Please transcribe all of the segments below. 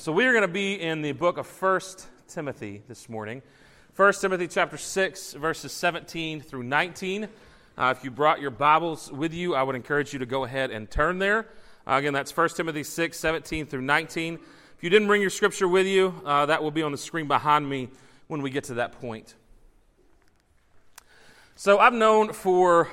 So we are going to be in the book of First Timothy this morning. First Timothy chapter 6, verses 17 through 19. Uh, if you brought your Bibles with you, I would encourage you to go ahead and turn there. Uh, again, that's First Timothy 6, 17 through 19. If you didn't bring your scripture with you, uh, that will be on the screen behind me when we get to that point. So I've known for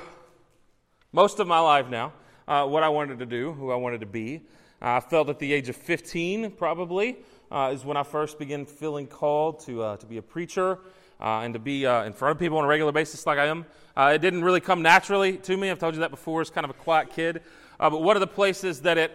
most of my life now uh, what I wanted to do, who I wanted to be. I felt at the age of 15, probably, uh, is when I first began feeling called to, uh, to be a preacher uh, and to be uh, in front of people on a regular basis like I am. Uh, it didn't really come naturally to me. I've told you that before. It's kind of a quiet kid. Uh, but one of the places that, it,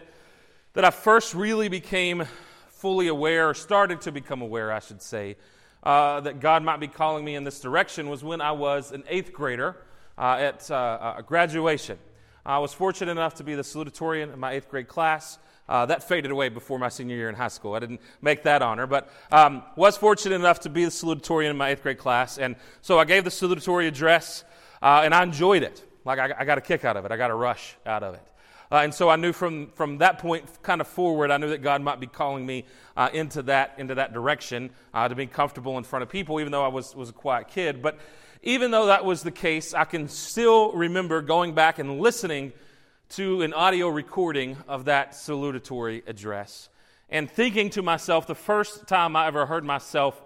that I first really became fully aware, or started to become aware, I should say, that God might be calling me in this direction was when I was an eighth grader at a graduation. I was fortunate enough to be the salutatorian in my eighth grade class. Uh, that faded away before my senior year in high school. I didn't make that honor, but um, was fortunate enough to be the salutatorian in my eighth grade class. And so I gave the salutatory address, uh, and I enjoyed it. Like, I, I, got a kick out of it, I got a rush out of it. Uh, and so I knew from, from that point kind of forward, I knew that God might be calling me uh, into, that, into that direction uh, to be comfortable in front of people, even though I was, was a quiet kid. But even though that was the case, I can still remember going back and listening to an audio recording of that salutatory address. And thinking to myself the first time I ever heard myself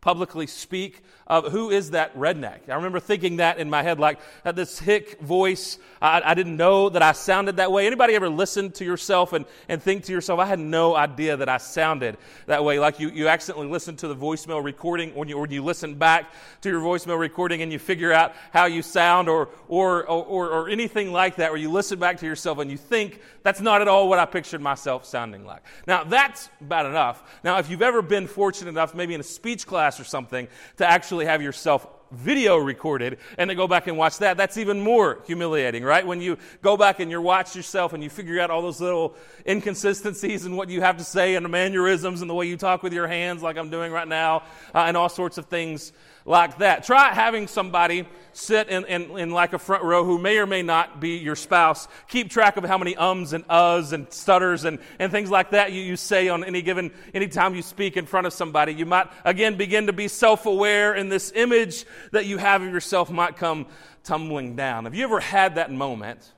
publicly speak of who is that redneck. I remember thinking that in my head, like had this hick voice. I, I, didn't know that I sounded that way. Anybody ever listen to yourself and, and think to yourself, I had no idea that I sounded that way. Like you, you accidentally listen to the voicemail recording when you, when you listen back to your voicemail recording and you figure out how you sound or, or, or, or anything like that, where you listen back to yourself and you think that's not at all what I pictured myself sounding like. Now that's bad enough. Now if you've ever been fortunate enough, maybe in a speech class or something, to actually have yourself video recorded and to go back and watch that, that's even more humiliating, right? When you go back and you watch yourself and you figure out all those little inconsistencies in what you have to say and the mannerisms and the way you talk with your hands, like I'm doing right now, uh, and all sorts of things like that. Try having somebody sit in, in, in, like a front row who may or may not be your spouse. Keep track of how many ums and uhs and stutters and, and things like that you, you say on any given, anytime you speak in front of somebody. You might, again, begin to be self aware, and this image that you have of yourself might come tumbling down. Have you ever had that moment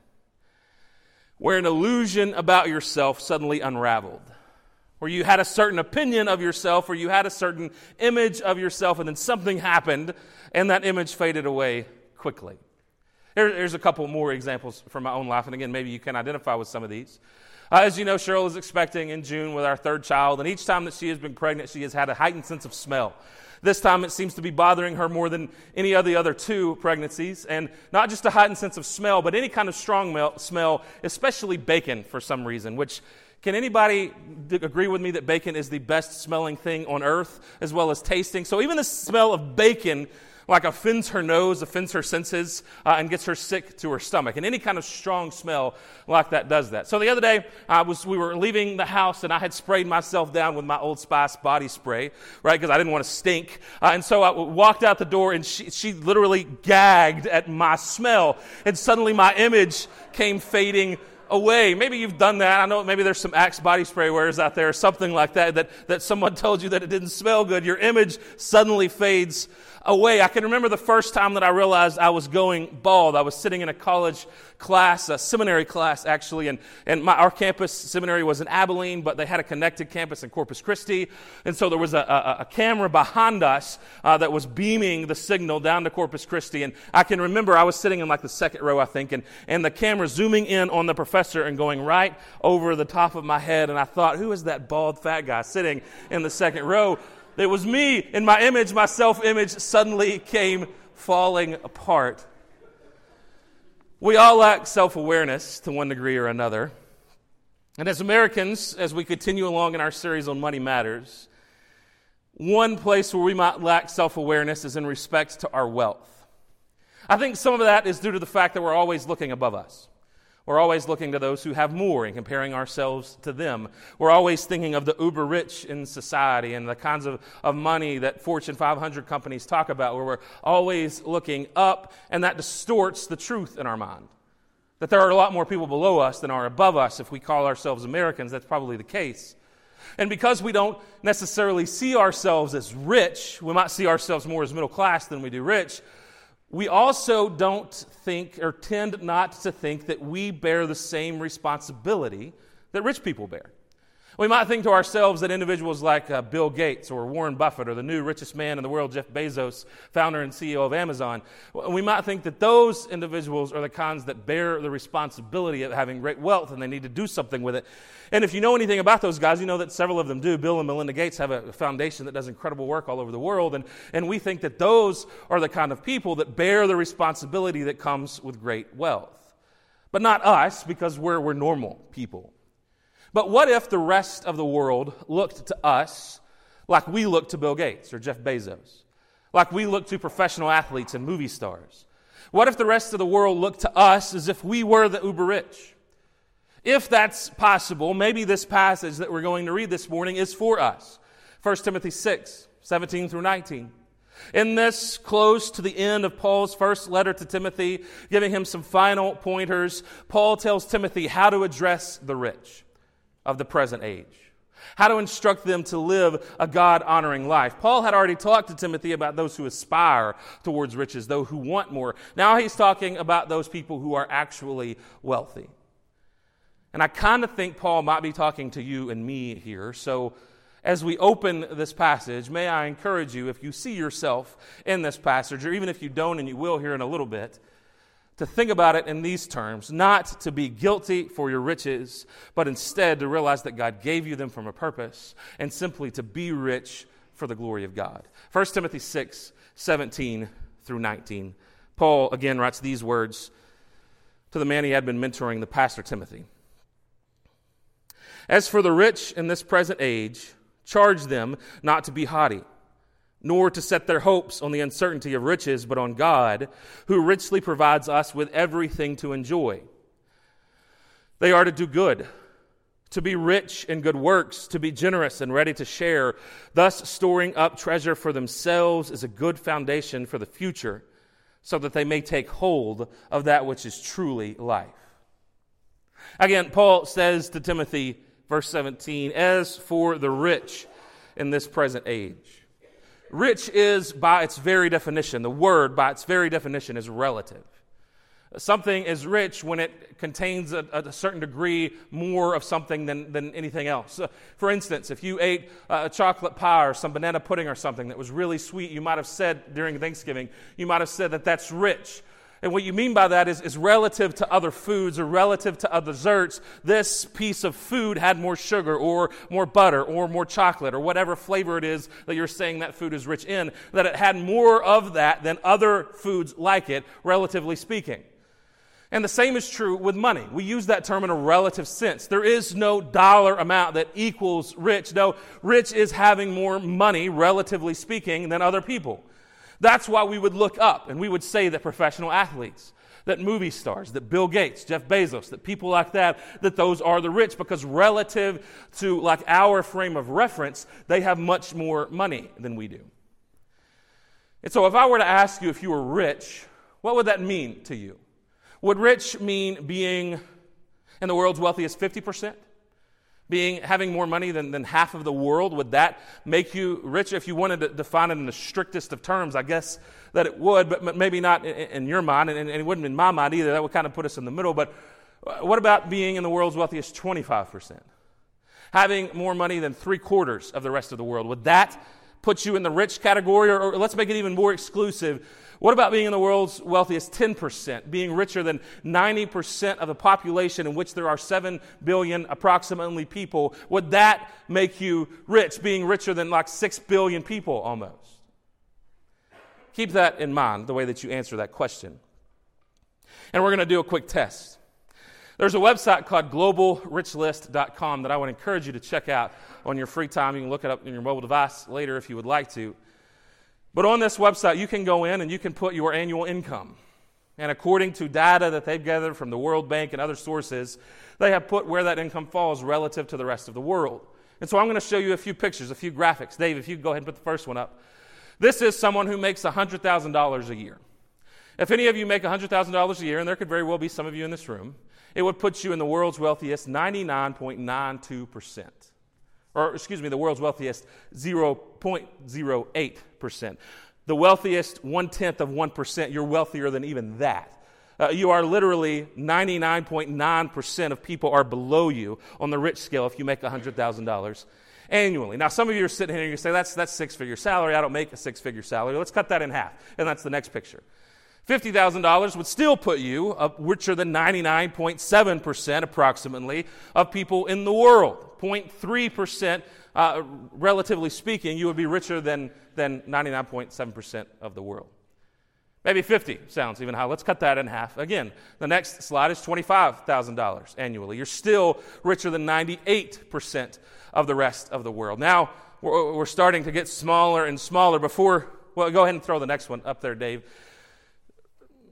where an illusion about yourself suddenly unraveled? Where you had a certain opinion of yourself or you had a certain image of yourself, and then something happened and that image faded away quickly. here's a couple more examples from my own life, and again, maybe you can identify with some of these. Uh, as you know, Cheryl is expecting in June with our third child, and each time that she has been pregnant, she has had a heightened sense of smell. This time it seems to be bothering her more than any of the other two pregnancies. And not just a heightened sense of smell, but any kind of strong smell, especially bacon for some reason, which can anybody agree with me that bacon is the best smelling thing on earth as well as tasting? So even the smell of bacon like offends her nose, offends her senses, uh, and gets her sick to her stomach. And any kind of strong smell like that does that. So the other day, I was, we were leaving the house, and I had sprayed myself down with my Old Spice body spray, right, because I didn't want to stink. Uh, and so I walked out the door, and she, she literally gagged at my smell. And suddenly my image came fading away. Maybe you've done that. I know maybe there's some Axe body spray wearers out there or something like that, that, that someone told you that it didn't smell good. Your image suddenly fades away. I can remember the first time that I realized I was going bald. I was sitting in a college class, a seminary class actually, and, and my, our campus seminary was in Abilene, but they had a connected campus in Corpus Christi. And so there was a, a, a camera behind us uh, that was beaming the signal down to Corpus Christi. And I can remember I was sitting in like the second row, I think, and, and the camera zooming in on the professor and going right over the top of my head. And I thought, who is that bald fat guy sitting in the second row? It was me in my image, my self image suddenly came falling apart. We all lack self awareness to one degree or another. And as Americans, as we continue along in our series on Money Matters, one place where we might lack self awareness is in respect to our wealth. I think some of that is due to the fact that we're always looking above us. We're always looking to those who have more and comparing ourselves to them. We're always thinking of the uber rich in society and the kinds of, of money that Fortune 500 companies talk about, where we're always looking up, and that distorts the truth in our mind. That there are a lot more people below us than are above us. If we call ourselves Americans, that's probably the case. And because we don't necessarily see ourselves as rich, we might see ourselves more as middle class than we do rich, we also don't think or tend not to think that we bear the same responsibility that rich people bear. We might think to ourselves that individuals like uh, Bill Gates or Warren Buffett or the new richest man in the world, Jeff Bezos, founder and CEO of Amazon, we might think that those individuals are the kinds that bear the responsibility of having great wealth and they need to do something with it. And if you know anything about those guys, you know that several of them do. Bill and Melinda Gates have a foundation that does incredible work all over the world. And, and we think that those are the kind of people that bear the responsibility that comes with great wealth. But not us, because we're, we're normal people. But what if the rest of the world looked to us like we look to Bill Gates or Jeff Bezos? Like we look to professional athletes and movie stars? What if the rest of the world looked to us as if we were the uber rich? If that's possible, maybe this passage that we're going to read this morning is for us. 1 Timothy 6, 17 through 19. In this, close to the end of Paul's first letter to Timothy, giving him some final pointers, Paul tells Timothy how to address the rich of the present age, how to instruct them to live a God honoring life. Paul had already talked to Timothy about those who aspire towards riches, those who want more. Now he's talking about those people who are actually wealthy. And I kind of think Paul might be talking to you and me here. So as we open this passage, may I encourage you, if you see yourself in this passage, or even if you don't and you will here in a little bit, to think about it in these terms not to be guilty for your riches, but instead to realize that God gave you them from a purpose and simply to be rich for the glory of God. 1 Timothy 6 17 through 19. Paul again writes these words to the man he had been mentoring, the pastor Timothy. As for the rich in this present age, charge them not to be haughty nor to set their hopes on the uncertainty of riches, but on God, who richly provides us with everything to enjoy. They are to do good, to be rich in good works, to be generous and ready to share, thus storing up treasure for themselves is a good foundation for the future, so that they may take hold of that which is truly life. Again, Paul says to Timothy, verse 17, As for the rich in this present age, Rich is, by its very definition, the word, by its very definition, is relative. Something is rich when it contains a, a certain degree more of something than, than anything else. Uh, for instance, if you ate a chocolate pie or some banana pudding or something that was really sweet, you might have said during Thanksgiving, you might have said that that's rich. And what you mean by that is, is relative to other foods or relative to other desserts, this piece of food had more sugar or more butter or more chocolate or whatever flavor it is that you're saying that food is rich in, that it had more of that than other foods like it, relatively speaking. And the same is true with money. We use that term in a relative sense. There is no dollar amount that equals rich. No, rich is having more money, relatively speaking, than other people. That's why we would look up and we would say that professional athletes, that movie stars, that Bill Gates, Jeff Bezos, that people like that, that those are the rich because relative to like our frame of reference, they have much more money than we do. And so if I were to ask you if you were rich, what would that mean to you? Would rich mean being in the world's wealthiest 50%? Being having more money than, than half of the world would that make you rich? If you wanted to define it in the strictest of terms i guess that it would but maybe not in, in your mind and, and, it wouldn't in my mind either. That would kind of put us in the middle but what about being in the world's wealthiest? 25% having more money than three quarters of the rest of the world would that put you in the rich category? Or, or let's make it even more exclusive what about being in the world's wealthiest 10%, being richer than 90% of the population in which there are 7 billion approximately people? Would that make you rich, being richer than like 6 billion people almost? Keep that in mind, the way that you answer that question. And we're going to do a quick test. There's a website called globalrichlist.com that I would encourage you to check out on your free time. You can look it up on your mobile device later if you would like to. But on this website, you can go in and you can put your annual income. And according to data that they've gathered from the World Bank and other sources, they have put where that income falls relative to the rest of the world. And so I'm going to show you a few pictures, a few graphics. Dave, if you go ahead and put the first one up. This is someone who makes $100,000 a year. If any of you make $100,000 a year, and there could very well be some of you in this room, it would put you in the world's wealthiest 99.92%. Or, excuse me, the world's wealthiest, 0.08%. The wealthiest, one tenth of 1%, you're wealthier than even that. Uh, you are literally 99.9% of people are below you on the rich scale if you make $100,000 annually. Now, some of you are sitting here and you say, that's, that's six figure salary. I don't make a six figure salary. Let's cut that in half. And that's the next picture. $50,000 would still put you up richer than 99.7% approximately of people in the world. 0.3%, uh, relatively speaking, you would be richer than, than 99.7% of the world. Maybe 50 sounds even high. Let's cut that in half. Again, the next slide is $25,000 annually. You're still richer than 98% of the rest of the world. Now, we're, we're starting to get smaller and smaller before, well, go ahead and throw the next one up there, Dave.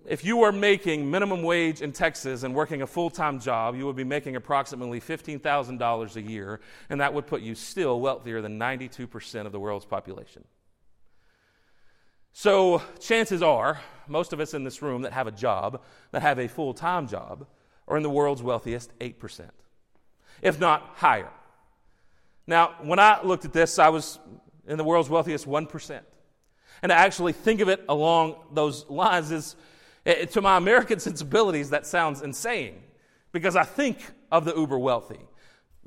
If you were making minimum wage in Texas and working a full time job, you would be making approximately $15,000 a year, and that would put you still wealthier than 92% of the world's population. So, chances are, most of us in this room that have a job, that have a full time job, are in the world's wealthiest 8%, if not higher. Now, when I looked at this, I was in the world's wealthiest 1%. And to actually think of it along those lines is, eh, to my American sensibilities, that sounds insane because I think of the uber wealthy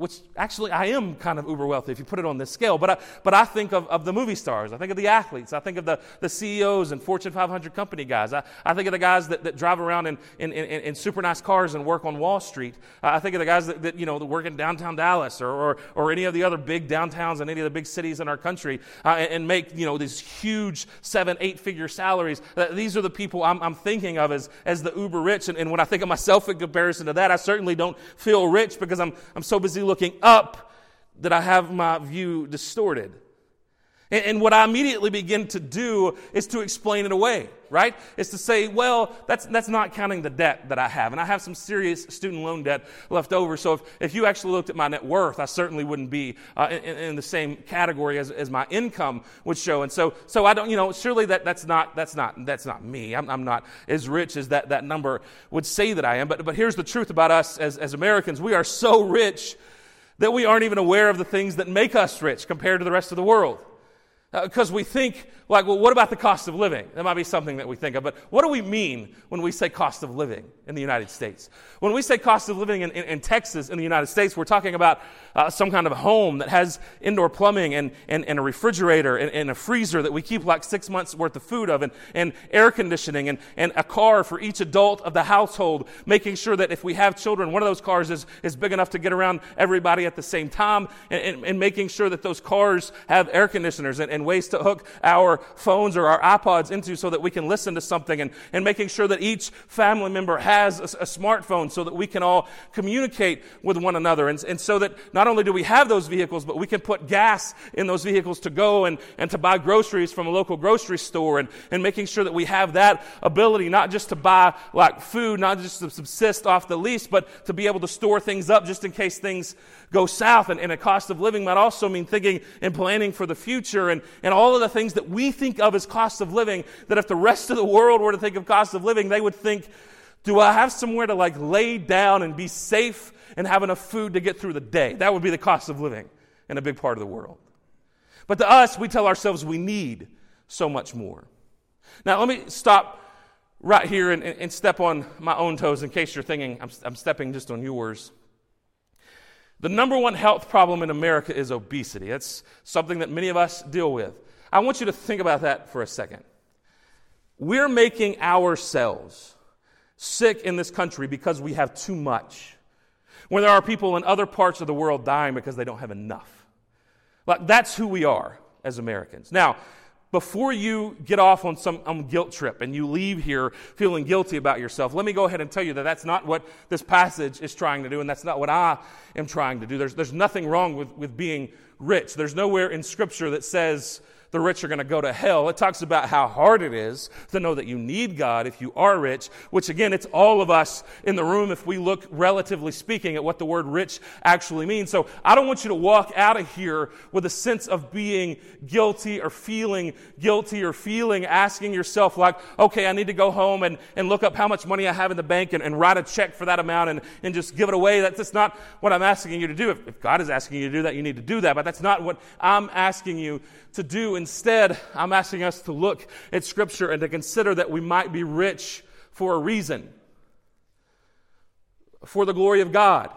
which actually I am kind of uber wealthy if you put it on this scale. But I, but I think of, of the movie stars. I think of the athletes. I think of the, the CEOs and Fortune 500 company guys. I, I think of the guys that, that drive around in, in, in, in super nice cars and work on Wall Street. I think of the guys that, that you know, that work in downtown Dallas or, or, or any of the other big downtowns and any of the big cities in our country uh, and, and, make you know, these huge seven, eight figure salaries. Uh, these are the people I'm, I'm thinking of as, as the uber rich. And, and when I think of myself in comparison to that, I certainly don't feel rich because I'm, I'm so busy looking up that I have my view distorted. And, and what I immediately begin to do is to explain it away, right? Is to say, well, that's, that's not counting the debt that I have. And I have some serious student loan debt left over. So if, if you actually looked at my net worth, I certainly wouldn't be uh, in, in, the same category as, as my income would show. And so, so I don't, you know, surely that, that's not, that's not, that's not me. I'm, I'm not as rich as that, that number would say that I am. But, but here's the truth about us as, as Americans. We are so rich that we aren't even aware of the things that make us rich compared to the rest of the world. Because uh, we think, like, well, what about the cost of living? That might be something that we think of. But what do we mean when we say cost of living in the United States? When we say cost of living in, in, in Texas, in the United States, we're talking about uh, some kind of home that has indoor plumbing and, and, and a refrigerator and, and, a freezer that we keep like six months worth of food of and, and air conditioning and, and a car for each adult of the household, making sure that if we have children, one of those cars is, is big enough to get around everybody at the same time and, and, and making sure that those cars have air conditioners and, and ways to hook our phones or our iPods into so that we can listen to something and, and making sure that each family member has a, a smartphone so that we can all communicate with one another. And, and so that not only do we have those vehicles, but we can put gas in those vehicles to go and, and to buy groceries from a local grocery store and, and making sure that we have that ability not just to buy like food, not just to subsist off the lease, but to be able to store things up just in case things go south. And, and a cost of living might also mean thinking and planning for the future and, and all of the things that we think of as cost of living, that if the rest of the world were to think of cost of living, they would think, do I have somewhere to like lay down and be safe and have enough food to get through the day? That would be the cost of living in a big part of the world. But to us, we tell ourselves we need so much more. Now, let me stop right here and, and step on my own toes in case you're thinking I'm, I'm stepping just on yours. The number one health problem in America is obesity. That's something that many of us deal with. I want you to think about that for a second. We're making ourselves sick in this country because we have too much. When there are people in other parts of the world dying because they don't have enough. Like, that's who we are as Americans. Now, before you get off on some um, guilt trip and you leave here feeling guilty about yourself, let me go ahead and tell you that that's not what this passage is trying to do, and that's not what I am trying to do. There's, there's nothing wrong with, with being rich. There's nowhere in Scripture that says the rich are going to go to hell. It talks about how hard it is to know that you need God if you are rich, which again, it's all of us in the room if we look relatively speaking at what the word rich actually means. So I don't want you to walk out of here with a sense of being guilty or feeling guilty or feeling asking yourself like, okay, I need to go home and, and look up how much money I have in the bank and, and write a check for that amount and, and just give it away. That's just not what I'm asking you to do. If, if God is asking you to do that, you need to do that. But that's not what I'm asking you to do. Instead, I'm asking us to look at Scripture and to consider that we might be rich for a reason, for the glory of God.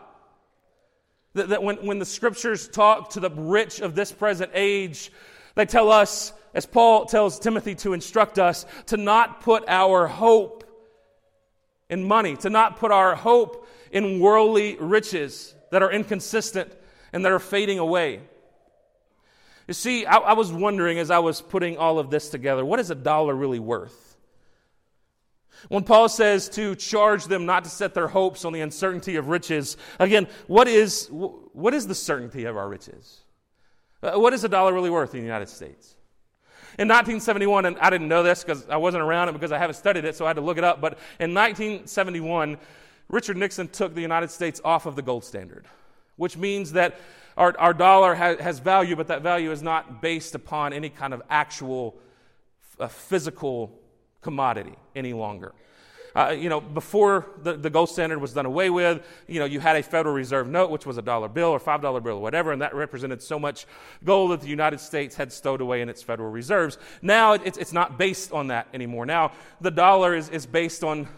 That, that when, when the Scriptures talk to the rich of this present age, they tell us, as Paul tells Timothy to instruct us, to not put our hope in money, to not put our hope in worldly riches that are inconsistent and that are fading away. You see, I, I, was wondering as I was putting all of this together, what is a dollar really worth? When Paul says to charge them not to set their hopes on the uncertainty of riches, again, what is, what is the certainty of our riches? Uh, what is a dollar really worth in the United States? In 1971, and I didn't know this because I wasn't around it because I haven't studied it, so I had to look it up, but in 1971, Richard Nixon took the United States off of the gold standard, which means that our, our dollar has, has value, but that value is not based upon any kind of actual physical commodity any longer. Uh, you know, before the, the gold standard was done away with, you know, you had a Federal Reserve note, which was a dollar bill or five dollar bill or whatever, and that represented so much gold that the United States had stowed away in its Federal Reserves. Now it's, it's not based on that anymore. Now the dollar is, is based on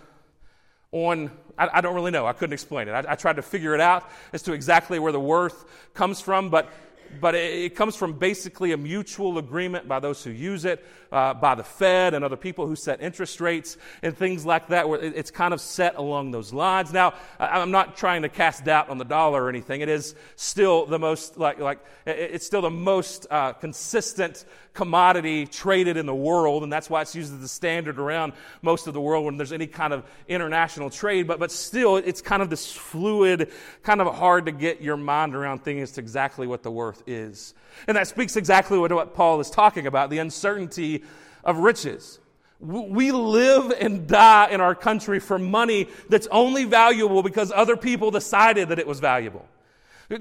on, I, I, don't really know. I couldn't explain it. I, I, tried to figure it out as to exactly where the worth comes from, but, but it, comes from basically a mutual agreement by those who use it uh, by the Fed and other people who set interest rates and things like that, where it's kind of set along those lines. Now, I'm not trying to cast doubt on the dollar or anything. It is still the most, like, like it's still the most uh, consistent commodity traded in the world, and that's why it's used as the standard around most of the world when there's any kind of international trade. But, but still, it's kind of this fluid, kind of hard to get your mind around thing as to exactly what the worth is. And that speaks exactly what, what Paul is talking about the uncertainty of riches. We live and die in our country for money that's only valuable because other people decided that it was valuable.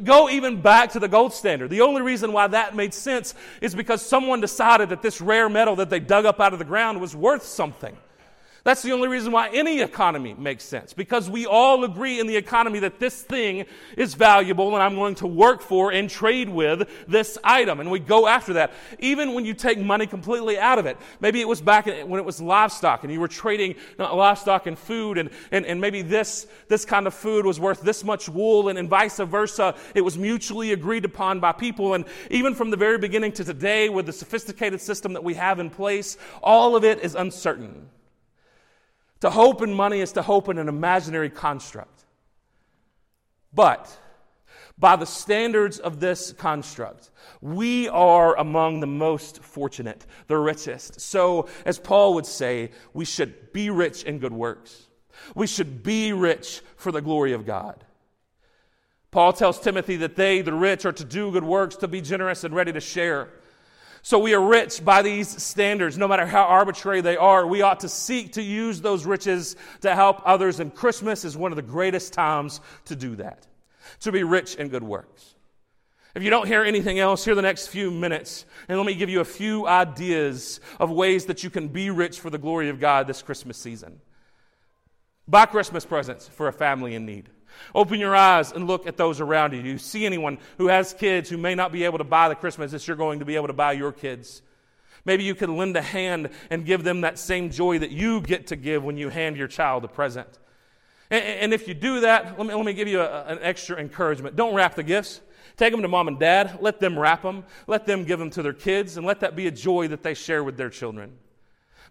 Go even back to the gold standard. The only reason why that made sense is because someone decided that this rare metal that they dug up out of the ground was worth something. That's the only reason why any economy makes sense, because we all agree in the economy that this thing is valuable and I'm going to work for and trade with this item. And we go after that. Even when you take money completely out of it. Maybe it was back when it was livestock and you were trading uh, livestock and food and, and, and maybe this, this kind of food was worth this much wool and, and vice versa. It was mutually agreed upon by people. And even from the very beginning to today with the sophisticated system that we have in place, all of it is uncertain. To hope in money is to hope in an imaginary construct. But by the standards of this construct, we are among the most fortunate, the richest. So, as Paul would say, we should be rich in good works. We should be rich for the glory of God. Paul tells Timothy that they, the rich, are to do good works, to be generous and ready to share. So we are rich by these standards, no matter how arbitrary they are. We ought to seek to use those riches to help others, and Christmas is one of the greatest times to do that, to be rich in good works. If you don't hear anything else, hear the next few minutes, and let me give you a few ideas of ways that you can be rich for the glory of God this Christmas season. Buy Christmas presents for a family in need. Open your eyes and look at those around you. Do you see anyone who has kids who may not be able to buy the Christmas that you're going to be able to buy your kids. Maybe you could lend a hand and give them that same joy that you get to give when you hand your child a present. And, and if you do that, let me, let me give you a, an extra encouragement. Don't wrap the gifts. Take them to mom and dad. Let them wrap them. Let them give them to their kids, and let that be a joy that they share with their children.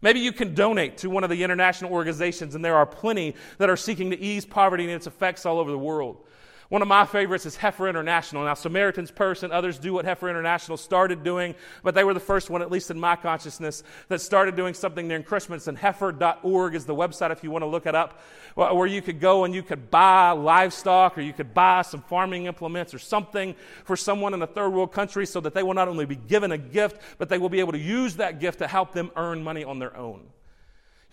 Maybe you can donate to one of the international organizations, and there are plenty that are seeking to ease poverty and its effects all over the world. One of my favorites is Heifer International. Now, Samaritan's Purse and others do what Heifer International started doing, but they were the first one, at least in my consciousness, that started doing something during Christmas. And heifer.org is the website if you want to look it up, where you could go and you could buy livestock or you could buy some farming implements or something for someone in a third world country so that they will not only be given a gift, but they will be able to use that gift to help them earn money on their own.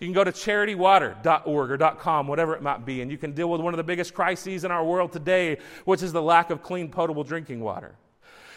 You can go to charitywater.org or .com, whatever it might be, and you can deal with one of the biggest crises in our world today, which is the lack of clean, potable drinking water.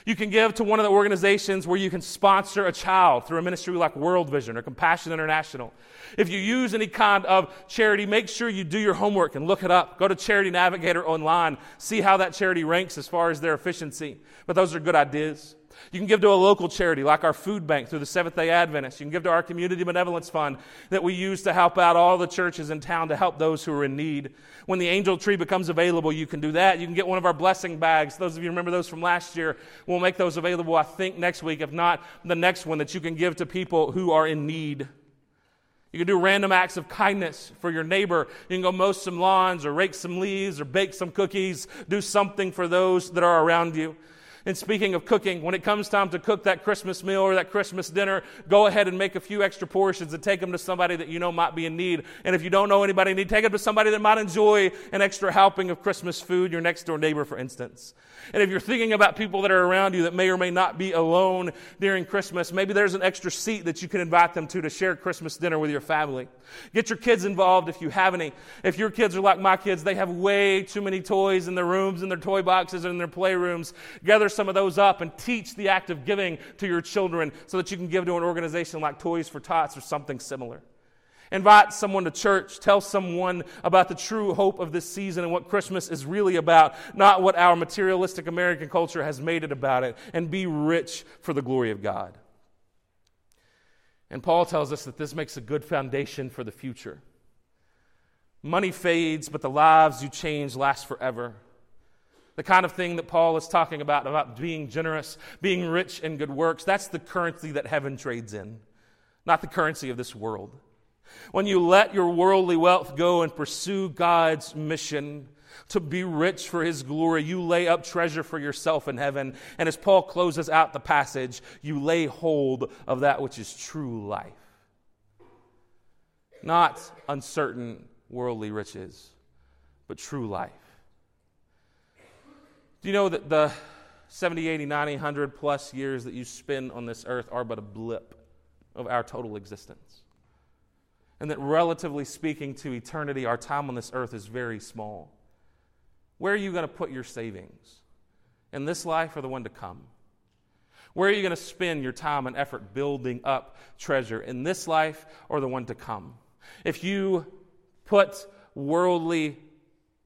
You can give to one of the organizations where you can sponsor a child through a ministry like World Vision or Compassion International. If you use any kind of charity, make sure you do your homework and look it up. Go to Charity Navigator online, see how that charity ranks as far as their efficiency. But those are good ideas. You can give to a local charity like our food bank through the Seventh day Adventists. You can give to our community benevolence fund that we use to help out all the churches in town to help those who are in need. When the angel tree becomes available, you can do that. You can get one of our blessing bags. Those of you remember those from last year, we'll make those available, I think, next week, if not the next one that you can give to people who are in need. You can do random acts of kindness for your neighbor. You can go mow some lawns or rake some leaves or bake some cookies. Do something for those that are around you. And speaking of cooking, when it comes time to cook that Christmas meal or that Christmas dinner, go ahead and make a few extra portions and take them to somebody that you know might be in need. And if you don't know anybody in need, take them to somebody that might enjoy an extra helping of Christmas food, your next door neighbor, for instance. And if you're thinking about people that are around you that may or may not be alone during Christmas, maybe there's an extra seat that you can invite them to to share Christmas dinner with your family. Get your kids involved if you have any. If your kids are like my kids, they have way too many toys in their rooms, in their toy boxes, and in their playrooms. Gather some of those up and teach the act of giving to your children so that you can give to an organization like Toys for Tots or something similar. Invite someone to church. Tell someone about the true hope of this season and what Christmas is really about, not what our materialistic American culture has made it about it, and be rich for the glory of God. And Paul tells us that this makes a good foundation for the future. Money fades, but the lives you change last forever. The kind of thing that Paul is talking about, about being generous, being rich in good works, that's the currency that heaven trades in, not the currency of this world. When you let your worldly wealth go and pursue God's mission to be rich for his glory, you lay up treasure for yourself in heaven. And as Paul closes out the passage, you lay hold of that which is true life. Not uncertain worldly riches, but true life. Do you know that the 70, 80, 90, 100 plus years that you spend on this earth are but a blip of our total existence? And that relatively speaking to eternity, our time on this earth is very small. Where are you going to put your savings? In this life or the one to come? Where are you going to spend your time and effort building up treasure? In this life or the one to come? If you put worldly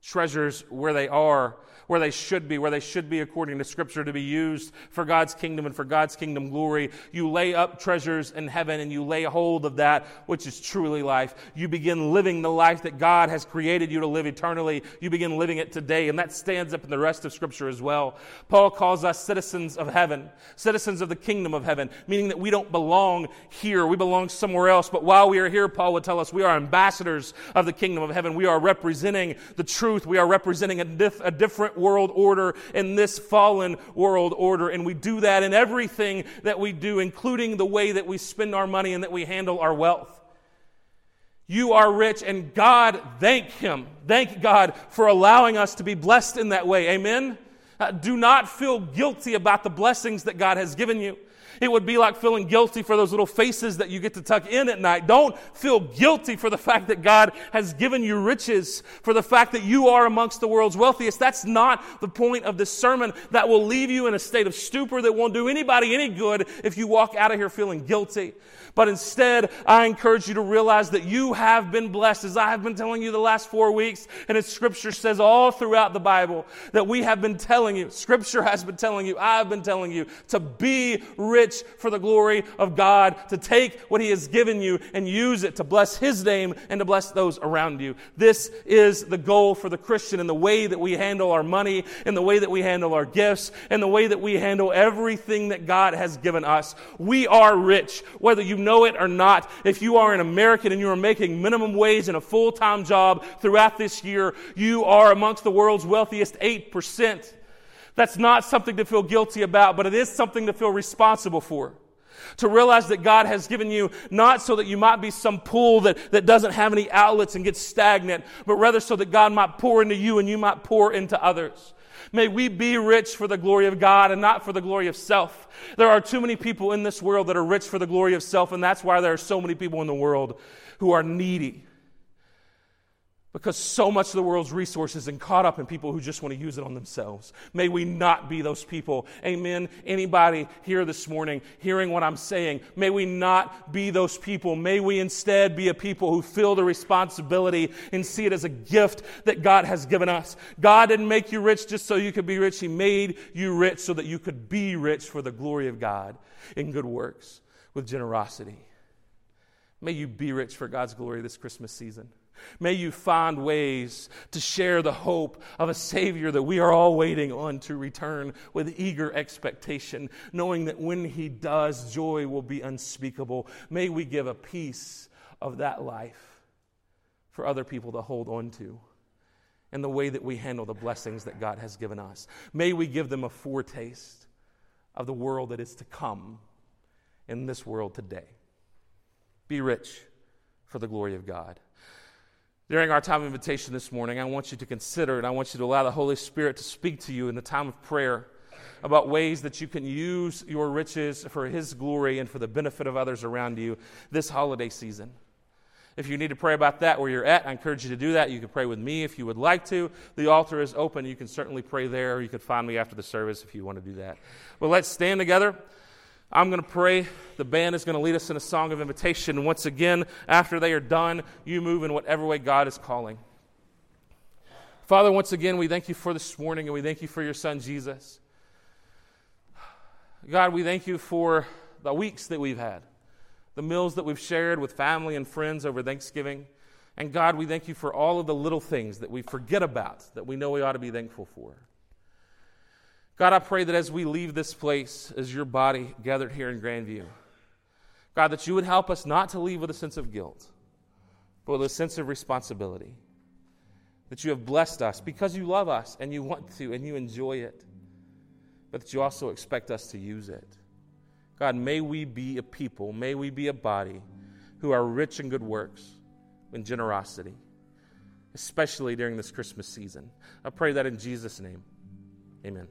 treasures where they are, where they should be, where they should be according to Scripture to be used for God's kingdom and for God's kingdom glory. You lay up treasures in heaven and you lay hold of that which is truly life. You begin living the life that God has created you to live eternally. You begin living it today, and that stands up in the rest of Scripture as well. Paul calls us citizens of heaven, citizens of the kingdom of heaven, meaning that we don't belong here. We belong somewhere else. But while we are here, Paul would tell us we are ambassadors of the kingdom of heaven. We are representing the truth. We are representing a, a different world order in this fallen world order. And we do that in everything that we do, including the way that we spend our money and that we handle our wealth. You are rich, and God, thank Him. Thank God for allowing us to be blessed in that way. Amen? Uh, do not feel guilty about the blessings that God has given you. It would be like feeling guilty for those little faces that you get to tuck in at night. Don't feel guilty for the fact that God has given you riches, for the fact that you are amongst the world's wealthiest. That's not the point of this sermon. That will leave you in a state of stupor that won't do anybody any good if you walk out of here feeling guilty. But instead, I encourage you to realize that you have been blessed, as I have been telling you the last four weeks, and as scripture says all throughout the Bible, that we have been telling you, Scripture has been telling you, I've been telling you to be rich for the glory of God, to take what He has given you and use it to bless His name and to bless those around you. This is the goal for the Christian in the way that we handle our money, in the way that we handle our gifts, in the way that we handle everything that God has given us. We are rich, whether you know it or not. If you are an American and you are making minimum wage in a full time job throughout this year, you are amongst the world's wealthiest 8%. That's not something to feel guilty about, but it is something to feel responsible for. To realize that God has given you not so that you might be some pool that, that doesn't have any outlets and gets stagnant, but rather so that God might pour into you and you might pour into others. May we be rich for the glory of God and not for the glory of self. There are too many people in this world that are rich for the glory of self, and that's why there are so many people in the world who are needy because so much of the world's resources and caught up in people who just want to use it on themselves. May we not be those people. Amen. Anybody here this morning hearing what I'm saying, may we not be those people. May we instead be a people who feel the responsibility and see it as a gift that God has given us. God didn't make you rich just so you could be rich. He made you rich so that you could be rich for the glory of God in good works with generosity. May you be rich for God's glory this Christmas season. May you find ways to share the hope of a Savior that we are all waiting on to return with eager expectation, knowing that when He does, joy will be unspeakable. May we give a piece of that life for other people to hold on to and the way that we handle the blessings that God has given us. May we give them a foretaste of the world that is to come in this world today. Be rich for the glory of God. During our time of invitation this morning, I want you to consider and I want you to allow the Holy Spirit to speak to you in the time of prayer about ways that you can use your riches for His glory and for the benefit of others around you this holiday season. If you need to pray about that where you're at, I encourage you to do that. You can pray with me if you would like to. The altar is open. You can certainly pray there, or you could find me after the service if you want to do that. But let's stand together. I'm going to pray. The band is going to lead us in a song of invitation. Once again, after they are done, you move in whatever way God is calling. Father, once again, we thank you for this morning and we thank you for your son, Jesus. God, we thank you for the weeks that we've had, the meals that we've shared with family and friends over Thanksgiving. And God, we thank you for all of the little things that we forget about that we know we ought to be thankful for. God, I pray that as we leave this place as your body gathered here in Grandview, God, that you would help us not to leave with a sense of guilt, but with a sense of responsibility. That you have blessed us because you love us and you want to and you enjoy it, but that you also expect us to use it. God, may we be a people, may we be a body who are rich in good works and generosity, especially during this Christmas season. I pray that in Jesus' name. Amen.